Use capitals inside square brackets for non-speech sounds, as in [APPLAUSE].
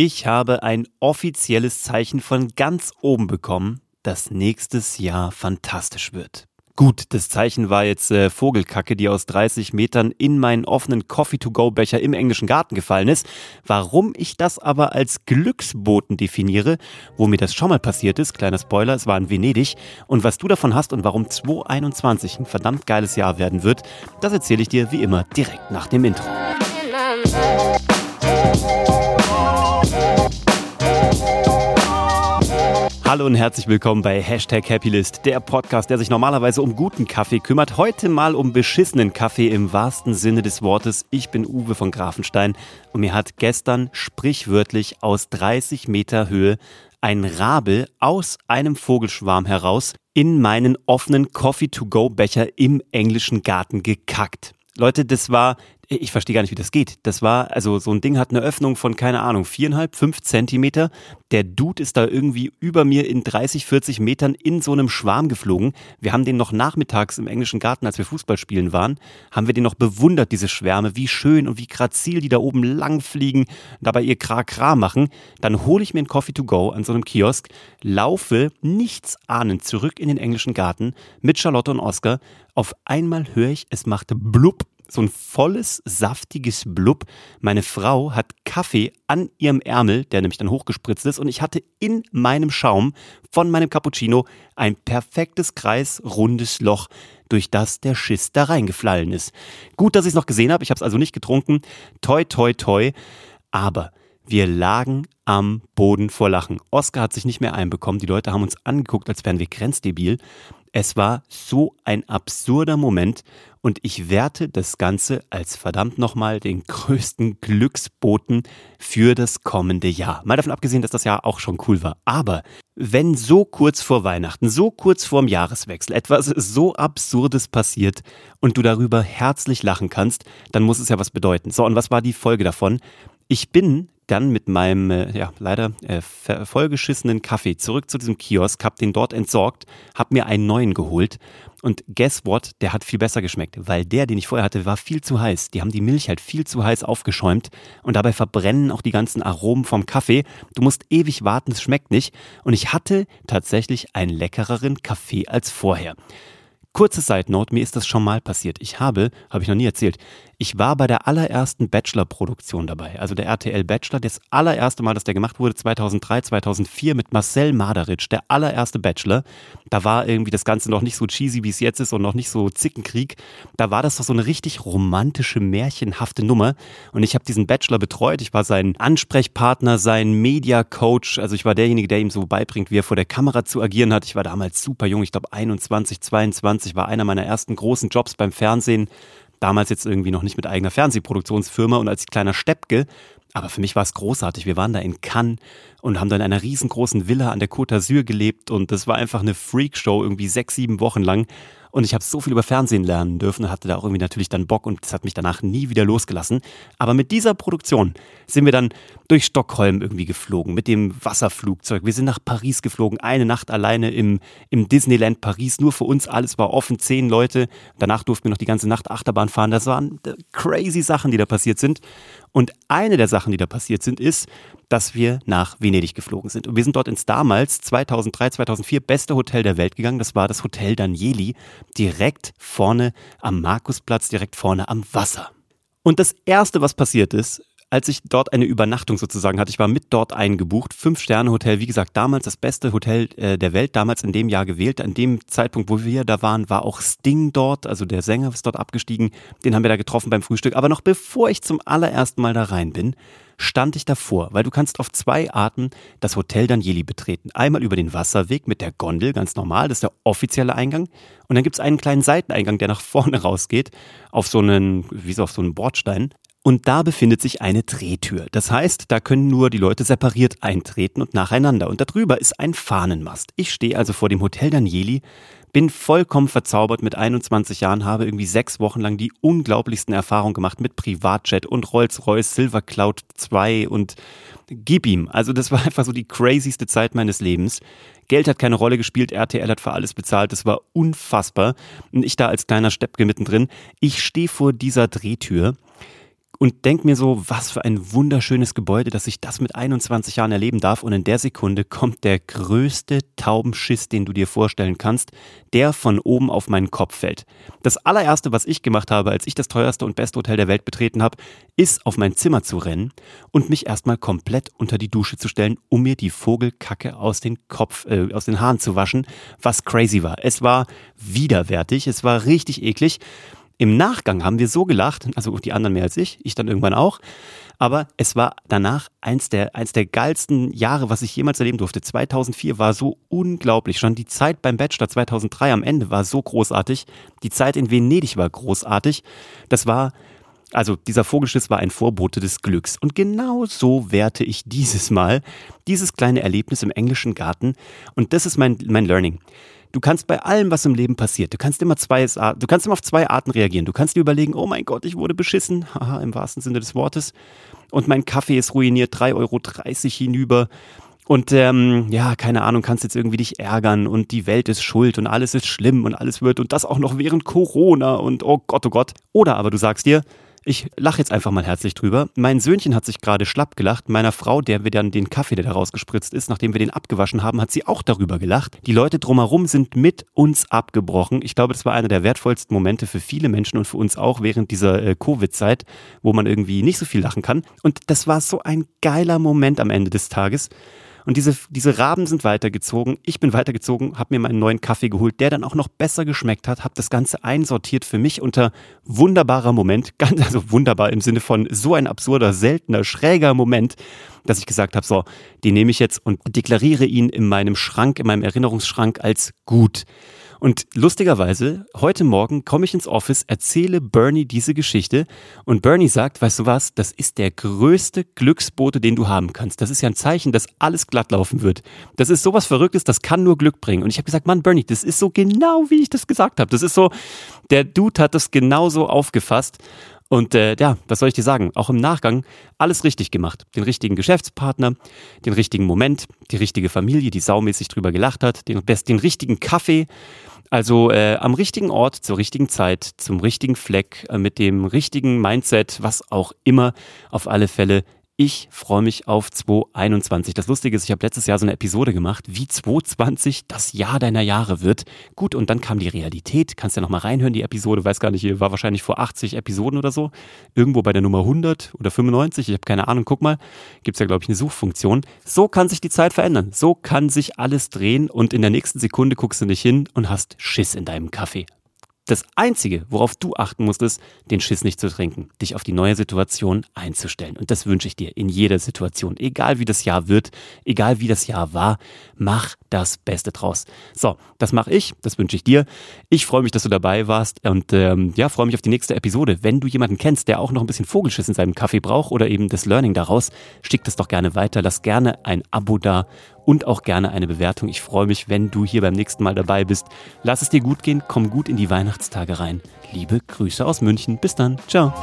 Ich habe ein offizielles Zeichen von ganz oben bekommen, dass nächstes Jahr fantastisch wird. Gut, das Zeichen war jetzt äh, Vogelkacke, die aus 30 Metern in meinen offenen Coffee-to-go-Becher im englischen Garten gefallen ist. Warum ich das aber als Glücksboten definiere, wo mir das schon mal passiert ist, kleiner Spoiler, es war in Venedig, und was du davon hast und warum 2021 ein verdammt geiles Jahr werden wird, das erzähle ich dir wie immer direkt nach dem Intro. Hallo und herzlich willkommen bei Hashtag Happylist, der Podcast, der sich normalerweise um guten Kaffee kümmert. Heute mal um beschissenen Kaffee im wahrsten Sinne des Wortes. Ich bin Uwe von Grafenstein und mir hat gestern sprichwörtlich aus 30 Meter Höhe ein Rabe aus einem Vogelschwarm heraus in meinen offenen Coffee-to-go-Becher im englischen Garten gekackt. Leute, das war ich verstehe gar nicht, wie das geht. Das war, also so ein Ding hat eine Öffnung von, keine Ahnung, viereinhalb, fünf Zentimeter. Der Dude ist da irgendwie über mir in 30, 40 Metern in so einem Schwarm geflogen. Wir haben den noch nachmittags im englischen Garten, als wir Fußball spielen waren, haben wir den noch bewundert, diese Schwärme, wie schön und wie grazil die da oben lang fliegen, dabei ihr Kra-Kra machen. Dann hole ich mir einen Coffee to go an so einem Kiosk, laufe nichts ahnend zurück in den englischen Garten mit Charlotte und Oscar. Auf einmal höre ich, es machte blub so ein volles, saftiges Blub. Meine Frau hat Kaffee an ihrem Ärmel, der nämlich dann hochgespritzt ist, und ich hatte in meinem Schaum von meinem Cappuccino ein perfektes Kreis, rundes Loch, durch das der Schiss da reingefallen ist. Gut, dass ich es noch gesehen habe, ich habe es also nicht getrunken. Toi, toi, toi. Aber wir lagen am Boden vor Lachen. Oscar hat sich nicht mehr einbekommen. Die Leute haben uns angeguckt, als wären wir grenzdebil. Es war so ein absurder Moment und ich werte das Ganze als verdammt nochmal den größten Glücksboten für das kommende Jahr. Mal davon abgesehen, dass das Jahr auch schon cool war. Aber wenn so kurz vor Weihnachten, so kurz vorm Jahreswechsel etwas so Absurdes passiert und du darüber herzlich lachen kannst, dann muss es ja was bedeuten. So, und was war die Folge davon? Ich bin dann mit meinem, äh, ja, leider äh, vollgeschissenen Kaffee zurück zu diesem Kiosk, hab den dort entsorgt, hab mir einen neuen geholt und guess what, der hat viel besser geschmeckt, weil der, den ich vorher hatte, war viel zu heiß. Die haben die Milch halt viel zu heiß aufgeschäumt und dabei verbrennen auch die ganzen Aromen vom Kaffee. Du musst ewig warten, es schmeckt nicht und ich hatte tatsächlich einen leckereren Kaffee als vorher. Kurze Side Note, mir ist das schon mal passiert. Ich habe, habe ich noch nie erzählt, ich war bei der allerersten Bachelor-Produktion dabei. Also der RTL Bachelor, das allererste Mal, dass der gemacht wurde, 2003, 2004 mit Marcel Maderitsch, der allererste Bachelor. Da war irgendwie das Ganze noch nicht so cheesy, wie es jetzt ist und noch nicht so Zickenkrieg. Da war das doch so eine richtig romantische, märchenhafte Nummer. Und ich habe diesen Bachelor betreut. Ich war sein Ansprechpartner, sein Media-Coach. Also ich war derjenige, der ihm so beibringt, wie er vor der Kamera zu agieren hat. Ich war damals super jung, ich glaube 21, 22, war einer meiner ersten großen Jobs beim Fernsehen Damals jetzt irgendwie noch nicht mit eigener Fernsehproduktionsfirma und als kleiner Steppke. Aber für mich war es großartig. Wir waren da in Cannes und haben da in einer riesengroßen Villa an der Côte d'Azur gelebt und das war einfach eine Freakshow irgendwie sechs, sieben Wochen lang. Und ich habe so viel über Fernsehen lernen dürfen und hatte da auch irgendwie natürlich dann Bock und das hat mich danach nie wieder losgelassen. Aber mit dieser Produktion sind wir dann durch Stockholm irgendwie geflogen, mit dem Wasserflugzeug. Wir sind nach Paris geflogen, eine Nacht alleine im, im Disneyland Paris, nur für uns, alles war offen, zehn Leute. Danach durften wir noch die ganze Nacht Achterbahn fahren. Das waren crazy Sachen, die da passiert sind. Und eine der Sachen, die da passiert sind, ist, dass wir nach Venedig geflogen sind. Und wir sind dort ins damals 2003, 2004 beste Hotel der Welt gegangen. Das war das Hotel Danieli, direkt vorne am Markusplatz, direkt vorne am Wasser. Und das Erste, was passiert ist, als ich dort eine Übernachtung sozusagen hatte. Ich war mit dort eingebucht. Fünf-Sterne-Hotel, wie gesagt, damals das beste Hotel äh, der Welt, damals in dem Jahr gewählt. An dem Zeitpunkt, wo wir da waren, war auch Sting dort, also der Sänger ist dort abgestiegen. Den haben wir da getroffen beim Frühstück. Aber noch bevor ich zum allerersten Mal da rein bin, stand ich davor, weil du kannst auf zwei Arten das Hotel Danieli betreten. Einmal über den Wasserweg mit der Gondel, ganz normal, das ist der offizielle Eingang. Und dann gibt es einen kleinen Seiteneingang, der nach [LAUGHS] vorne rausgeht, auf so einen, wie so auf so einen Bordstein. Und da befindet sich eine Drehtür. Das heißt, da können nur die Leute separiert eintreten und nacheinander. Und darüber ist ein Fahnenmast. Ich stehe also vor dem Hotel Danieli, bin vollkommen verzaubert mit 21 Jahren, habe irgendwie sechs Wochen lang die unglaublichsten Erfahrungen gemacht mit Privatjet und Rolls-Royce Silver Cloud 2 und gib ihm. Also das war [LAUGHS] einfach so die crazyste Zeit meines Lebens. Geld hat keine Rolle gespielt, RTL hat für alles bezahlt, das war unfassbar. Und ich da als kleiner Steppke mittendrin, ich stehe vor dieser Drehtür und denke mir so, was für ein wunderschönes Gebäude, dass ich das mit 21 Jahren erleben darf. Und in der Sekunde kommt der größte Taubenschiss, den du dir vorstellen kannst, der von oben auf meinen Kopf fällt. Das allererste, was ich gemacht habe, als ich das teuerste und beste Hotel der Welt betreten habe, ist auf mein Zimmer zu rennen und mich erstmal komplett unter die Dusche zu stellen, um mir die Vogelkacke aus den Kopf, äh, aus den Haaren zu waschen, was crazy war. Es war widerwärtig, es war richtig eklig. Im Nachgang haben wir so gelacht, also die anderen mehr als ich, ich dann irgendwann auch. Aber es war danach eins der, eins der geilsten Jahre, was ich jemals erleben durfte. 2004 war so unglaublich. Schon die Zeit beim Bachelor 2003 am Ende war so großartig. Die Zeit in Venedig war großartig. Das war, also dieser Vogelschiss war ein Vorbote des Glücks. Und genau so werte ich dieses Mal dieses kleine Erlebnis im englischen Garten. Und das ist mein, mein Learning. Du kannst bei allem, was im Leben passiert, du kannst immer zwei, du kannst immer auf zwei Arten reagieren. Du kannst dir überlegen, oh mein Gott, ich wurde beschissen, [LAUGHS] haha, im wahrsten Sinne des Wortes. Und mein Kaffee ist ruiniert, 3,30 Euro hinüber. Und ähm, ja, keine Ahnung, kannst jetzt irgendwie dich ärgern und die Welt ist schuld und alles ist schlimm und alles wird und das auch noch während Corona und oh Gott, oh Gott. Oder aber du sagst dir, ich lache jetzt einfach mal herzlich drüber. Mein Söhnchen hat sich gerade schlapp gelacht. Meiner Frau, der wir dann den Kaffee, der da rausgespritzt ist, nachdem wir den abgewaschen haben, hat sie auch darüber gelacht. Die Leute drumherum sind mit uns abgebrochen. Ich glaube, das war einer der wertvollsten Momente für viele Menschen und für uns auch während dieser äh, Covid-Zeit, wo man irgendwie nicht so viel lachen kann. Und das war so ein geiler Moment am Ende des Tages. Und diese, diese Raben sind weitergezogen. Ich bin weitergezogen, habe mir meinen neuen Kaffee geholt, der dann auch noch besser geschmeckt hat, habe das Ganze einsortiert für mich unter wunderbarer Moment, [LAUGHS] ganz also wunderbar im Sinne von so ein absurder, seltener, schräger Moment, dass ich gesagt habe, so, den nehme ich jetzt und deklariere ihn in meinem Schrank, in meinem Erinnerungsschrank als gut. Und lustigerweise, heute Morgen komme ich ins Office, erzähle Bernie diese Geschichte und Bernie sagt, weißt du was, das ist der größte Glücksbote, den du haben kannst. Das ist ja ein Zeichen, dass alles glatt laufen wird. Das ist sowas Verrücktes, das kann nur Glück bringen. Und ich habe gesagt, Mann, Bernie, das ist so genau, wie ich das gesagt habe. Das ist so, der Dude hat das genauso aufgefasst. Und äh, ja, was soll ich dir sagen? Auch im Nachgang alles richtig gemacht. Den richtigen Geschäftspartner, den richtigen Moment, die richtige Familie, die saumäßig drüber gelacht hat, den, den richtigen Kaffee. Also äh, am richtigen Ort, zur richtigen Zeit, zum richtigen Fleck, äh, mit dem richtigen Mindset, was auch immer. Auf alle Fälle ich freue mich auf 2021. Das Lustige ist, ich habe letztes Jahr so eine Episode gemacht, wie 2020 das Jahr deiner Jahre wird. Gut, und dann kam die Realität. Kannst ja nochmal reinhören, die Episode. Weiß gar nicht, war wahrscheinlich vor 80 Episoden oder so. Irgendwo bei der Nummer 100 oder 95. Ich habe keine Ahnung. Guck mal, gibt's ja, glaube ich, eine Suchfunktion. So kann sich die Zeit verändern. So kann sich alles drehen und in der nächsten Sekunde guckst du nicht hin und hast Schiss in deinem Kaffee. Das Einzige, worauf du achten musst, ist, den Schiss nicht zu trinken, dich auf die neue Situation einzustellen. Und das wünsche ich dir in jeder Situation. Egal wie das Jahr wird, egal wie das Jahr war, mach das Beste draus. So, das mache ich, das wünsche ich dir. Ich freue mich, dass du dabei warst und ähm, ja, freue mich auf die nächste Episode. Wenn du jemanden kennst, der auch noch ein bisschen Vogelschiss in seinem Kaffee braucht oder eben das Learning daraus, schick das doch gerne weiter. Lass gerne ein Abo da und auch gerne eine Bewertung. Ich freue mich, wenn du hier beim nächsten Mal dabei bist. Lass es dir gut gehen, komm gut in die Weihnachtstage rein. Liebe Grüße aus München. Bis dann. Ciao.